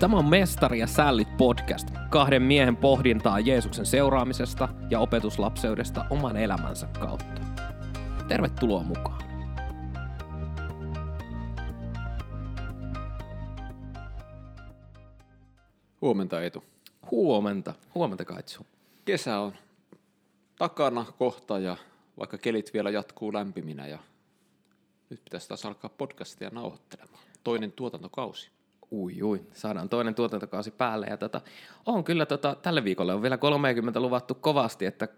Tämä on Mestari ja sällit podcast, kahden miehen pohdintaa Jeesuksen seuraamisesta ja opetuslapseudesta oman elämänsä kautta. Tervetuloa mukaan. Huomenta Eetu. Huomenta. Huomenta Kaitsu. Kesä on takana kohta ja vaikka kelit vielä jatkuu lämpiminä ja nyt pitäisi taas alkaa podcastia nauhoittelemaan. Toinen tuotantokausi. Ui, ui, saadaan toinen tuotantokausi päälle. Ja tota, on kyllä tota, tälle viikolle on vielä 30 luvattu kovasti, että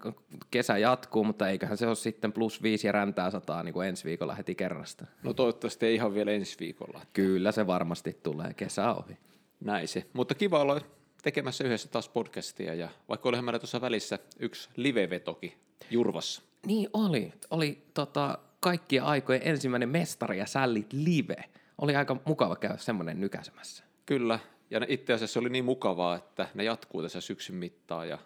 kesä jatkuu, mutta eiköhän se ole sitten plus viisi ja räntää sataa niin kuin ensi viikolla heti kerrasta. No toivottavasti ei ihan vielä ensi viikolla. Kyllä se varmasti tulee, kesä ohi. Näin se. Mutta kiva olla tekemässä yhdessä taas podcastia ja vaikka olihan meillä tuossa välissä yksi livevetoki Jurvassa. Niin oli. Oli tota, kaikkien aikojen ensimmäinen mestari ja sällit live. Oli aika mukava käydä semmoinen nykäsemässä. Kyllä, ja itse asiassa oli niin mukavaa, että ne jatkuu tässä syksyn mittaan ja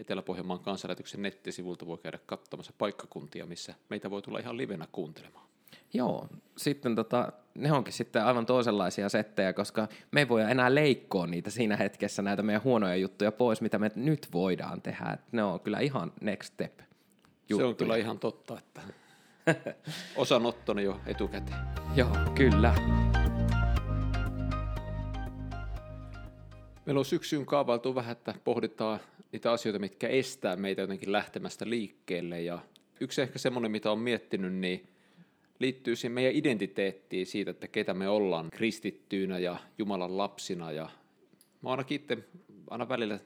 Etelä-Pohjanmaan kansanlähetyksen nettisivulta voi käydä katsomassa paikkakuntia, missä meitä voi tulla ihan livenä kuuntelemaan. Joo, sitten tota, ne onkin sitten aivan toisenlaisia settejä, koska me ei voi enää leikkoa niitä siinä hetkessä, näitä meidän huonoja juttuja pois, mitä me nyt voidaan tehdä. Et ne on kyllä ihan next step juttuja. Se on kyllä ihan totta, että osanottoni jo etukäteen. Joo, kyllä. Meillä on syksyyn kaavailtu vähän, että pohditaan niitä asioita, mitkä estää meitä jotenkin lähtemästä liikkeelle. Ja yksi ehkä semmoinen, mitä on miettinyt, niin liittyy siihen meidän identiteettiin siitä, että ketä me ollaan kristittyinä ja Jumalan lapsina. Ja mä ainakin itse aina välillä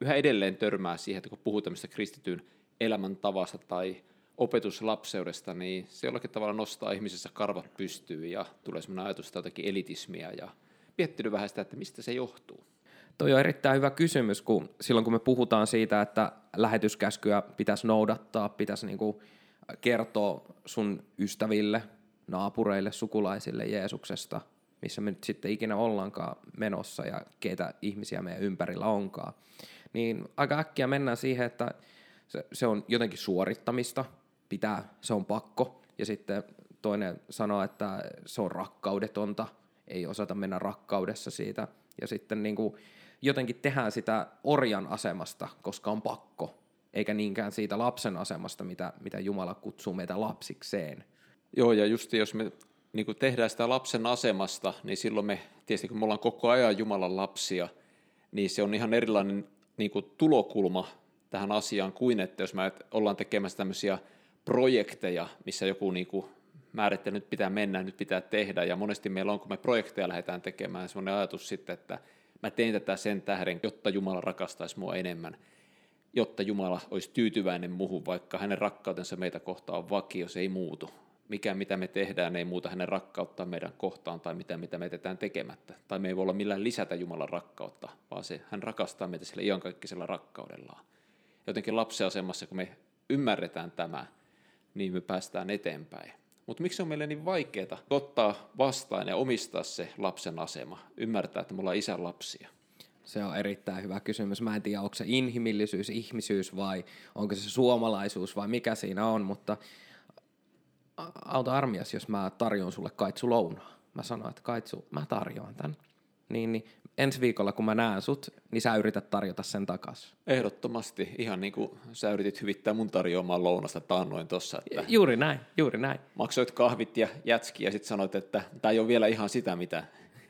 yhä edelleen törmää siihen, että kun puhutaan tämmöistä kristityn elämäntavasta tai opetuslapseudesta, niin se jollakin tavalla nostaa ihmisessä karvat pystyyn ja tulee semmoinen ajatus jotakin elitismiä ja miettinyt vähän sitä, että mistä se johtuu. Toi on erittäin hyvä kysymys, kun silloin kun me puhutaan siitä, että lähetyskäskyä pitäisi noudattaa, pitäisi niinku kertoa sun ystäville, naapureille, sukulaisille Jeesuksesta, missä me nyt sitten ikinä ollaankaan menossa ja keitä ihmisiä meidän ympärillä onkaan, niin aika äkkiä mennään siihen, että se, se on jotenkin suorittamista, pitää, se on pakko, ja sitten toinen sanoo, että se on rakkaudetonta, ei osata mennä rakkaudessa siitä, ja sitten niin kuin jotenkin tehdään sitä orjan asemasta, koska on pakko, eikä niinkään siitä lapsen asemasta, mitä, mitä Jumala kutsuu meitä lapsikseen. Joo, ja just jos me niin kuin tehdään sitä lapsen asemasta, niin silloin me, tietysti kun me ollaan koko ajan Jumalan lapsia, niin se on ihan erilainen niin kuin tulokulma tähän asiaan kuin, että jos me ollaan tekemässä tämmöisiä projekteja, missä joku niin kuin määrittelee, nyt pitää mennä, nyt pitää tehdä, ja monesti meillä on, kun me projekteja lähdetään tekemään, semmoinen ajatus sitten, että mä teen tätä sen tähden, jotta Jumala rakastaisi mua enemmän, jotta Jumala olisi tyytyväinen muuhun, vaikka hänen rakkautensa meitä kohtaan on vakio, se ei muutu. Mikä mitä me tehdään ei muuta hänen rakkauttaan meidän kohtaan tai mitä, mitä me jätetään tekemättä. Tai me ei voi olla millään lisätä Jumalan rakkautta, vaan se, hän rakastaa meitä sillä iankaikkisella rakkaudellaan. Jotenkin lapsiasemassa, kun me ymmärretään tämä, niin me päästään eteenpäin. Mutta miksi on meille niin vaikeaa ottaa vastaan ja omistaa se lapsen asema, ymmärtää, että me ollaan isän lapsia? Se on erittäin hyvä kysymys. Mä en tiedä, onko se inhimillisyys, ihmisyys vai onko se suomalaisuus vai mikä siinä on, mutta auta armias, jos mä tarjoan sulle kaitsu lounaa. Mä sanon, että kaitsu, mä tarjoan tämän. Niin, niin ensi viikolla, kun mä näen sut, niin sä yrität tarjota sen takas. Ehdottomasti, ihan niin kuin sä yritit hyvittää mun tarjoamaan lounasta taannoin tossa. Että juuri näin, juuri näin. Maksoit kahvit ja jätski ja sitten sanoit, että tämä ei ole vielä ihan sitä, mitä...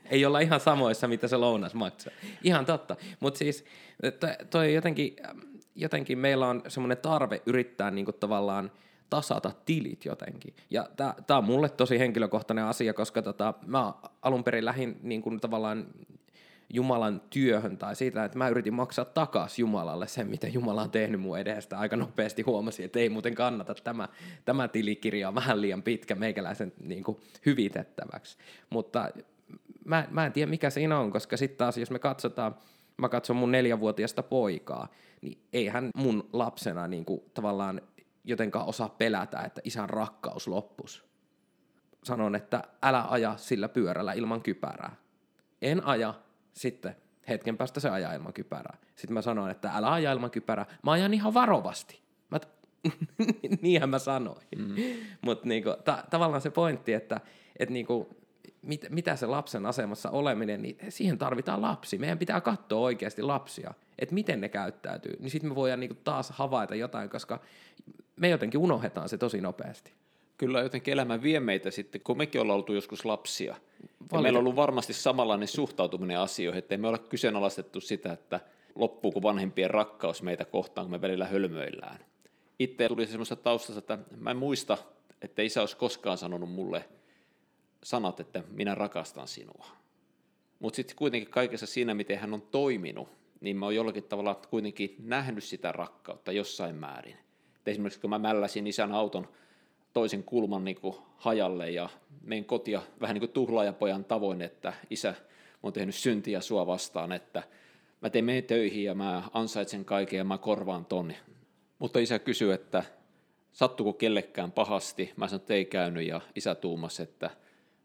Ei olla ihan samoissa, mitä se lounas maksaa. Ihan totta. Mutta siis toi jotenkin, jotenkin meillä on semmoinen tarve yrittää niinku tavallaan tasata tilit jotenkin. Ja tämä on mulle tosi henkilökohtainen asia, koska tota, mä alun perin lähdin niin kuin tavallaan Jumalan työhön tai siitä, että mä yritin maksaa takaisin Jumalalle sen, mitä Jumala on tehnyt mun edestä. Aika nopeasti huomasin, että ei muuten kannata tämä, tämä tilikirja on vähän liian pitkä meikäläisen niin kuin, hyvitettäväksi. Mutta mä, mä en tiedä, mikä siinä on, koska sitten taas, jos me katsotaan, mä katson mun neljävuotiasta poikaa, niin ei hän mun lapsena niin kuin, tavallaan jotenkaan osaa pelätä, että isän rakkaus loppus. Sanon, että älä aja sillä pyörällä ilman kypärää. En aja, sitten hetken päästä se ajaa ilman kypärää. Sitten mä sanoin, että älä aja ilman kypärää. Mä ajan ihan varovasti. Mä t- Niinhän mä sanoin. Mm. Mutta niinku, ta- tavallaan se pointti, että et niinku, mit, mitä se lapsen asemassa oleminen, niin siihen tarvitaan lapsi. Meidän pitää katsoa oikeasti lapsia, että miten ne käyttäytyy. Niin sitten me voidaan niinku taas havaita jotain, koska me jotenkin unohdetaan se tosi nopeasti. Kyllä jotenkin elämä vie meitä sitten, kun mekin ollaan oltu joskus lapsia. Ja meillä on ollut varmasti samanlainen suhtautuminen asioihin, että me ole kyseenalaistettu sitä, että loppuuko vanhempien rakkaus meitä kohtaan, kun me välillä hölmöillään. Itse tuli semmoista taustasta, että mä en muista, että isä olisi koskaan sanonut mulle sanat, että minä rakastan sinua. Mutta sitten kuitenkin kaikessa siinä, miten hän on toiminut, niin mä oon jollakin tavalla kuitenkin nähnyt sitä rakkautta jossain määrin. Et esimerkiksi kun mä mälläsin isän auton toisen kulman niin kuin hajalle ja meidän kotia vähän niin kuin tuhlaajapojan tavoin, että isä, mä oon tehnyt syntiä sua vastaan, että mä teen meidän töihin ja mä ansaitsen kaiken ja mä korvaan tonni. Mutta isä kysyy, että sattuko kellekään pahasti. Mä sanoin, että ei käynyt ja isä tuumasi, että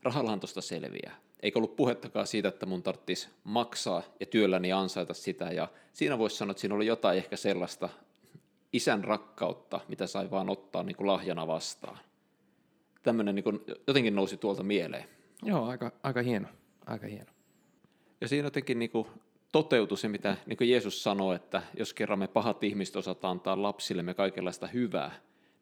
rahallahan tuosta selviää. Eikä ollut puhettakaan siitä, että mun tarvitsisi maksaa ja työlläni ansaita sitä. Ja siinä voisi sanoa, että siinä oli jotain ehkä sellaista isän rakkautta, mitä sai vaan ottaa niin kuin lahjana vastaan. Tämmöinen niin kuin jotenkin nousi tuolta mieleen. Joo, aika, aika hieno. Aika hieno. Ja siinä jotenkin niin kuin toteutui se, mitä niin kuin Jeesus sanoi, että jos kerran me pahat ihmiset osataan antaa lapsillemme kaikenlaista hyvää,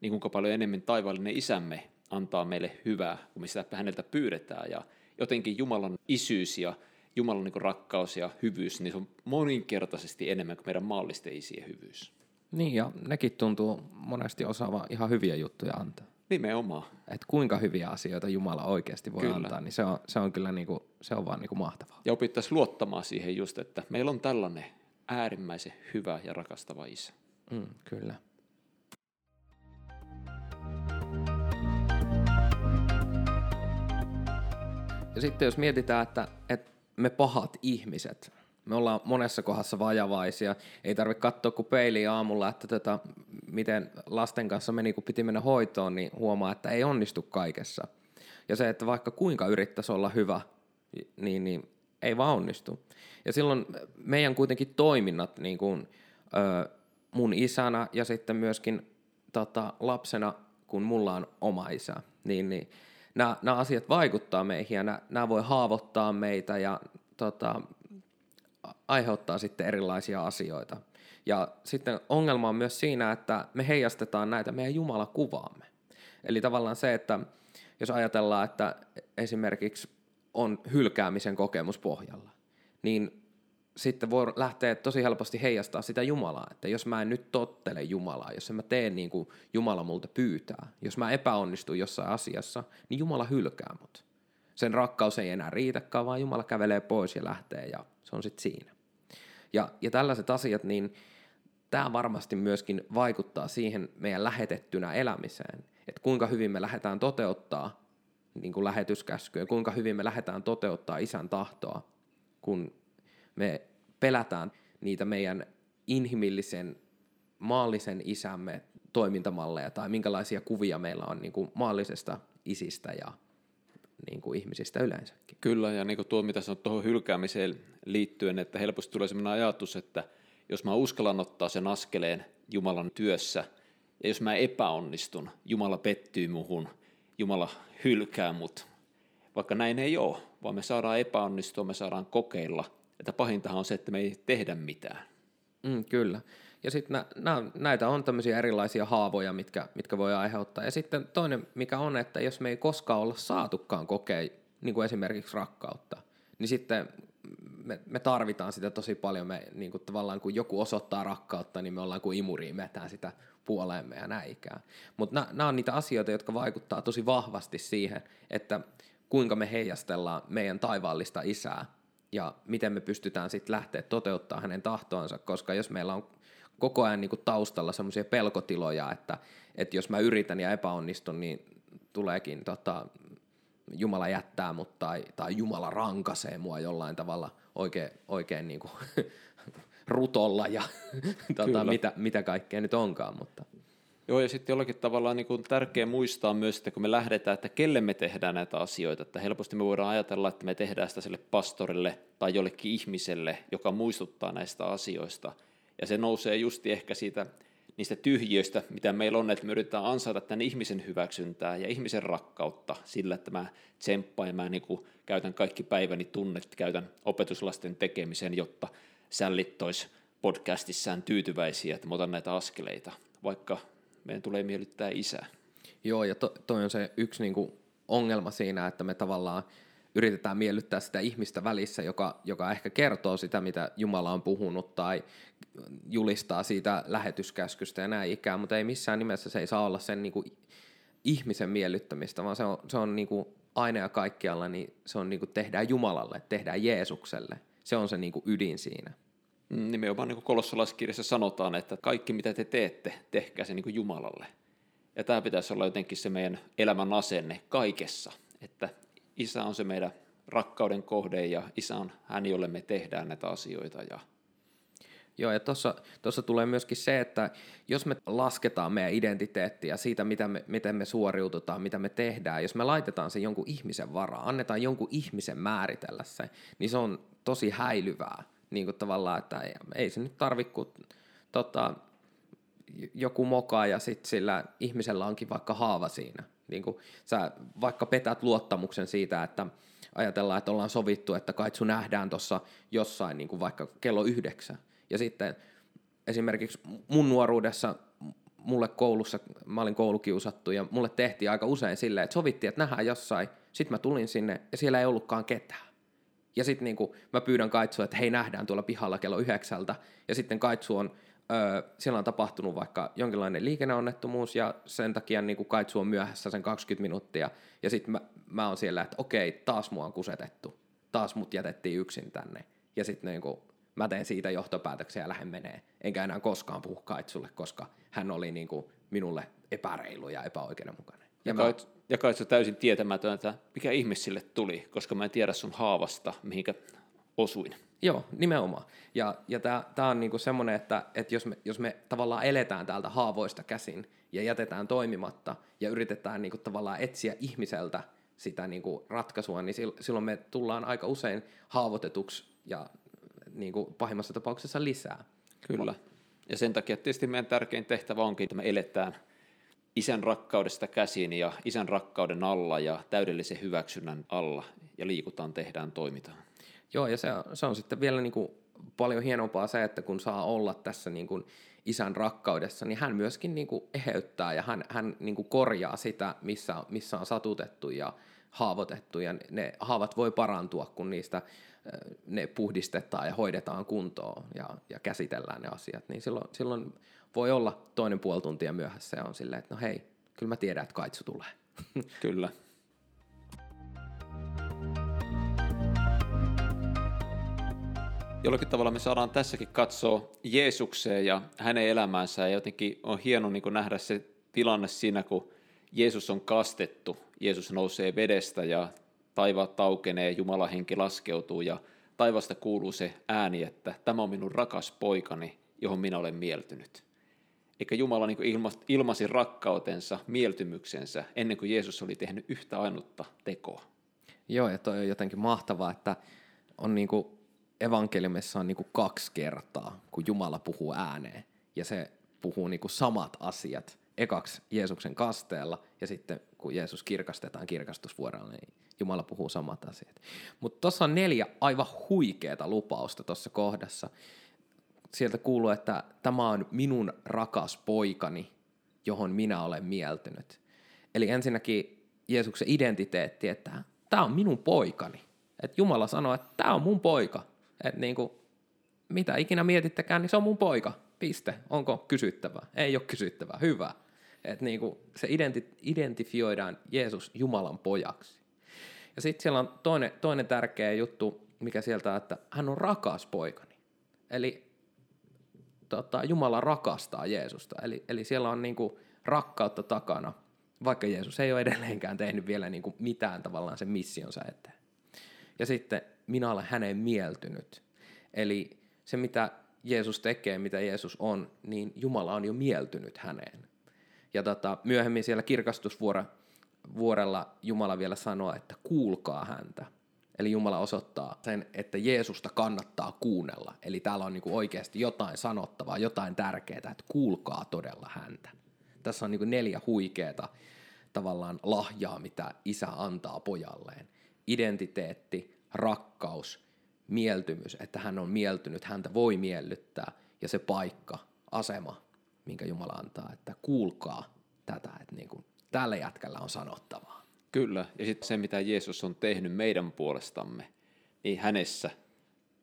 niin kuinka paljon enemmän taivaallinen isämme antaa meille hyvää, kun me sitä häneltä pyydetään. Ja jotenkin Jumalan isyys ja Jumalan niin rakkaus ja hyvyys, niin se on moninkertaisesti enemmän kuin meidän maallisten isien hyvyys. Niin, ja nekin tuntuu monesti osaava ihan hyviä juttuja antaa. Nimenomaan. Että kuinka hyviä asioita Jumala oikeasti voi kyllä. antaa, niin se on, se on kyllä niinku, se on vaan niinku mahtavaa. Ja opittaisiin luottamaan siihen just, että meillä on tällainen äärimmäisen hyvä ja rakastava isä. Mm, kyllä. Sitten jos mietitään, että, että me pahat ihmiset, me ollaan monessa kohdassa vajavaisia. Ei tarvitse katsoa kuin peiliä aamulla, että tota, miten lasten kanssa meni, kun piti mennä hoitoon, niin huomaa, että ei onnistu kaikessa. Ja se, että vaikka kuinka yrittäisi olla hyvä, niin, niin ei vaan onnistu. Ja silloin meidän kuitenkin toiminnat niin kuin, ö, mun isänä ja sitten myöskin tota, lapsena, kun mulla on oma isä, niin, niin nämä, nämä asiat vaikuttaa meihin ja nämä, nämä voi haavoittaa meitä ja tota, aiheuttaa sitten erilaisia asioita. Ja sitten ongelma on myös siinä, että me heijastetaan näitä meidän Jumala-kuvaamme. Eli tavallaan se, että jos ajatellaan, että esimerkiksi on hylkäämisen kokemus pohjalla, niin sitten voi lähteä tosi helposti heijastaa sitä Jumalaa, että jos mä en nyt tottele Jumalaa, jos en mä tee niin kuin Jumala multa pyytää, jos mä epäonnistun jossain asiassa, niin Jumala hylkää mut. Sen rakkaus ei enää riitäkään, vaan Jumala kävelee pois ja lähtee ja se on sitten siinä. Ja, ja tällaiset asiat, niin tämä varmasti myöskin vaikuttaa siihen meidän lähetettynä elämiseen, että kuinka hyvin me lähdetään toteuttaa niin kuin lähetyskäskyä, kuinka hyvin me lähdetään toteuttaa isän tahtoa, kun me pelätään niitä meidän inhimillisen, maallisen isämme toimintamalleja tai minkälaisia kuvia meillä on niin kuin maallisesta isistä ja niin kuin ihmisistä yleensäkin. Kyllä, ja niin kuin tuo, mitä sanot tuohon hylkäämiseen liittyen, että helposti tulee sellainen ajatus, että jos mä uskallan ottaa sen askeleen Jumalan työssä, ja jos mä epäonnistun, Jumala pettyy muhun, Jumala hylkää mut. Vaikka näin ei ole, vaan me saadaan epäonnistua, me saadaan kokeilla, että pahintahan on se, että me ei tehdä mitään. Mm, kyllä. Ja sitten nä, nä, näitä on tämmöisiä erilaisia haavoja, mitkä, mitkä voi aiheuttaa. Ja sitten toinen, mikä on, että jos me ei koskaan olla saatukaan kokea niin kuin esimerkiksi rakkautta, niin sitten me, me tarvitaan sitä tosi paljon. Me niin kuin tavallaan kun joku osoittaa rakkautta, niin me ollaan kuin imuriin, metään sitä puoleemme ja näin ikään. Mutta nämä on niitä asioita, jotka vaikuttaa tosi vahvasti siihen, että kuinka me heijastellaan meidän taivaallista isää ja miten me pystytään sitten lähteä toteuttaa hänen tahtoansa, koska jos meillä on koko ajan niin kuin taustalla semmoisia pelkotiloja, että, että jos mä yritän ja epäonnistun, niin tuleekin tota, Jumala jättää mut tai, tai Jumala rankasee mua jollain tavalla oikein, oikein niin kuin rutolla ja tota, mitä, mitä kaikkea nyt onkaan. Mutta. Joo, ja sitten jollakin tavalla niin kuin tärkeä muistaa myös, että kun me lähdetään, että kelle me tehdään näitä asioita, että helposti me voidaan ajatella, että me tehdään sitä sille pastorille tai jollekin ihmiselle, joka muistuttaa näistä asioista – ja se nousee justi ehkä siitä niistä tyhjiöistä, mitä meillä on, että me yritetään ansaita tänne ihmisen hyväksyntää ja ihmisen rakkautta sillä, että mä tsemppaan ja mä niin kuin käytän kaikki päiväni tunnet, käytän opetuslasten tekemiseen, jotta sällit olisi podcastissaan tyytyväisiä, että mä otan näitä askeleita, vaikka meidän tulee miellyttää isää. Joo, ja to, toi on se yksi niin kuin ongelma siinä, että me tavallaan yritetään miellyttää sitä ihmistä välissä, joka, joka ehkä kertoo sitä, mitä Jumala on puhunut tai julistaa siitä lähetyskäskystä ja näin ikään, mutta ei missään nimessä se ei saa olla sen niin kuin ihmisen miellyttämistä, vaan se on, se on niin kuin aina ja kaikkialla, niin se on niin kuin tehdään Jumalalle, tehdään Jeesukselle. Se on se niin kuin ydin siinä. Nimenomaan niin kuin kolossalaiskirjassa sanotaan, että kaikki mitä te teette, tehkää se niin kuin Jumalalle. Ja tämä pitäisi olla jotenkin se meidän elämän asenne kaikessa, että isä on se meidän rakkauden kohde ja isä on hän, jolle me tehdään näitä asioita. Ja... Joo, ja tuossa tulee myöskin se, että jos me lasketaan meidän identiteettiä siitä, mitä me, miten me suoriututaan, mitä me tehdään, jos me laitetaan se jonkun ihmisen varaan, annetaan jonkun ihmisen määritellä se, niin se on tosi häilyvää. Niin kuin tavallaan, että ei, ei se nyt tarvitse kuin tota, joku moka ja sitten sillä ihmisellä onkin vaikka haava siinä. Niin kuin sä vaikka petät luottamuksen siitä, että ajatellaan, että ollaan sovittu, että kaitsu nähdään tuossa jossain niin kuin vaikka kello yhdeksän. Ja sitten esimerkiksi mun nuoruudessa mulle koulussa, mä olin koulukiusattu ja mulle tehtiin aika usein silleen, että sovittiin, että nähdään jossain. Sitten mä tulin sinne ja siellä ei ollutkaan ketään. Ja sitten niin mä pyydän kaitsua, että hei nähdään tuolla pihalla kello yhdeksältä. Ja sitten kaitsu on öö, siellä on tapahtunut vaikka jonkinlainen liikenneonnettomuus ja sen takia niin kuin kaitsu on myöhässä sen 20 minuuttia ja sitten mä, mä oon siellä, että okei, taas mua on kusetettu, taas mut jätettiin yksin tänne ja sitten niin kuin, mä teen siitä johtopäätöksiä ja lähden menee. Enkä enää koskaan puhu kaitsulle, koska hän oli niin kuin minulle epäreilu ja epäoikeudenmukainen. Ja, ja, mä... kait, ja kaitsu täysin tietämätöntä, mikä ihmisille tuli, koska mä en tiedä sun haavasta, mihinkä osuin. Joo, nimenomaan. Ja, ja tämä on niinku semmoinen, että, että jos, me, jos me tavallaan eletään täältä haavoista käsin ja jätetään toimimatta ja yritetään niinku tavallaan etsiä ihmiseltä sitä niinku ratkaisua, niin silloin me tullaan aika usein haavoitetuksi ja niinku pahimmassa tapauksessa lisää. Kyllä. Ja sen takia tietysti meidän tärkein tehtävä onkin, että me eletään isän rakkaudesta käsin ja isän rakkauden alla ja täydellisen hyväksynnän alla ja liikutaan, tehdään, toimitaan. Joo, ja se se on sitten vielä niin kuin paljon hienompaa se, että kun saa olla tässä niin kuin isän rakkaudessa, niin hän myöskin niin kuin eheyttää ja hän, hän niin kuin korjaa sitä, missä, missä on satutettu ja haavoitettu. Ja ne haavat voi parantua, kun niistä ne puhdistetaan ja hoidetaan kuntoon ja, ja käsitellään ne asiat. Niin silloin, silloin voi olla toinen puoli tuntia myöhässä ja on silleen, että no hei, kyllä mä tiedän, että kaitsu tulee. Kyllä. jollakin tavalla me saadaan tässäkin katsoa Jeesukseen ja hänen elämäänsä ja jotenkin on hieno niin nähdä se tilanne siinä, kun Jeesus on kastettu, Jeesus nousee vedestä ja taivaat taukenee, Jumalan henki laskeutuu ja taivasta kuuluu se ääni, että tämä on minun rakas poikani, johon minä olen mieltynyt. Eikä Jumala niin ilmasi rakkautensa, mieltymyksensä ennen kuin Jeesus oli tehnyt yhtä ainutta tekoa. Joo, ja toi on jotenkin mahtavaa, että on niin kuin evankeliumissa on niinku kaksi kertaa, kun Jumala puhuu ääneen. Ja se puhuu niinku samat asiat ekaksi Jeesuksen kasteella ja sitten kun Jeesus kirkastetaan kirkastusvuorella, niin Jumala puhuu samat asiat. Mutta tuossa on neljä aivan huikeeta lupausta tuossa kohdassa. Sieltä kuuluu, että tämä on minun rakas poikani, johon minä olen mieltynyt. Eli ensinnäkin Jeesuksen identiteetti, että tämä on minun poikani. Että Jumala sanoo, että tämä on mun poika. Että niin kuin, mitä ikinä mietittekään, niin se on mun poika. Piste. Onko kysyttävää? Ei ole kysyttävää. Hyvä. Että niin kuin se identi- identifioidaan Jeesus Jumalan pojaksi. Ja sitten siellä on toinen, toinen tärkeä juttu, mikä sieltä, että hän on rakas poikani. Eli tota, Jumala rakastaa Jeesusta. Eli, eli siellä on niin kuin rakkautta takana, vaikka Jeesus ei ole edelleenkään tehnyt vielä niin kuin mitään tavallaan sen missionsa eteen. Ja sitten minä olen häneen mieltynyt. Eli se, mitä Jeesus tekee, mitä Jeesus on, niin Jumala on jo mieltynyt häneen. Ja tota, myöhemmin siellä kirkastusvuorella Jumala vielä sanoo, että kuulkaa häntä. Eli Jumala osoittaa sen, että Jeesusta kannattaa kuunnella. Eli täällä on niin kuin oikeasti jotain sanottavaa, jotain tärkeää, että kuulkaa todella häntä. Tässä on niin kuin neljä huikeeta tavallaan lahjaa, mitä isä antaa pojalleen. Identiteetti, rakkaus, mieltymys, että hän on mieltynyt, häntä voi miellyttää, ja se paikka, asema, minkä Jumala antaa, että kuulkaa tätä, että niin kuin, tällä jätkällä on sanottavaa. Kyllä, ja sitten se, mitä Jeesus on tehnyt meidän puolestamme, niin hänessä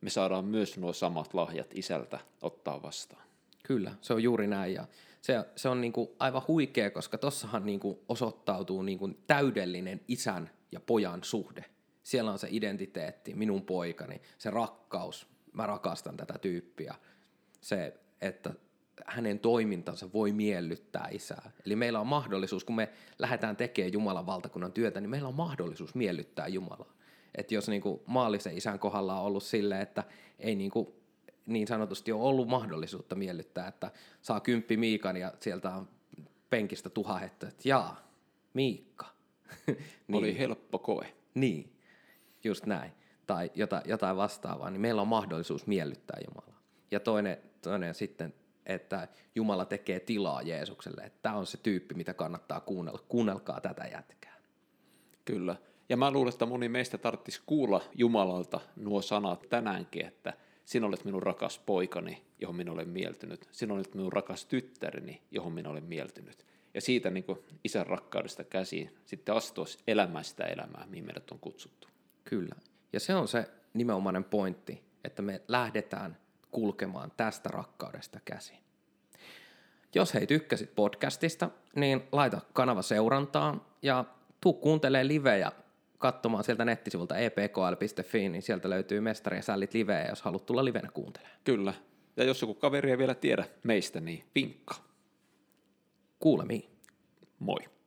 me saadaan myös nuo samat lahjat isältä ottaa vastaan. Kyllä, se on juuri näin, ja se, se on niin kuin aivan huikea, koska tossahan niin kuin osoittautuu niin kuin täydellinen isän ja pojan suhde. Siellä on se identiteetti, minun poikani, se rakkaus, mä rakastan tätä tyyppiä, se, että hänen toimintansa voi miellyttää isää. Eli meillä on mahdollisuus, kun me lähdetään tekemään Jumalan valtakunnan työtä, niin meillä on mahdollisuus miellyttää Jumalaa. Että jos niin kuin maallisen isän kohdalla on ollut silleen, että ei niin, kuin, niin sanotusti ole ollut mahdollisuutta miellyttää, että saa kymppi Miikan ja sieltä on penkistä tuhahettu, että jaa, Miikka. niin. Oli helppo koe. Niin, just näin. Tai jotain, jotain vastaavaa, niin meillä on mahdollisuus miellyttää Jumalaa. Ja toinen, toinen sitten että Jumala tekee tilaa Jeesukselle. Että tämä on se tyyppi, mitä kannattaa kuunnella. Kuunnelkaa tätä jätkää. Kyllä. Ja mä luulen, että moni meistä tarvitsisi kuulla Jumalalta nuo sanat tänäänkin, että sinä olet minun rakas poikani, johon minä olen mieltynyt. Sinä olet minun rakas tyttäreni, johon minä olen mieltynyt. Ja siitä niin kuin isän rakkaudesta käsiin sitten astua elämään sitä elämää, mihin meidät on kutsuttu. Kyllä. Ja se on se nimenomainen pointti, että me lähdetään – kulkemaan tästä rakkaudesta käsin. Jos hei tykkäsit podcastista, niin laita kanava seurantaan ja tuu kuuntelee livejä katsomaan sieltä nettisivulta epkl.fi, niin sieltä löytyy Mestarien sällit livejä, jos haluat tulla livenä kuuntelemaan. Kyllä. Ja jos joku kaveri ei vielä tiedä meistä, niin vinkka. Kuulemiin. Moi.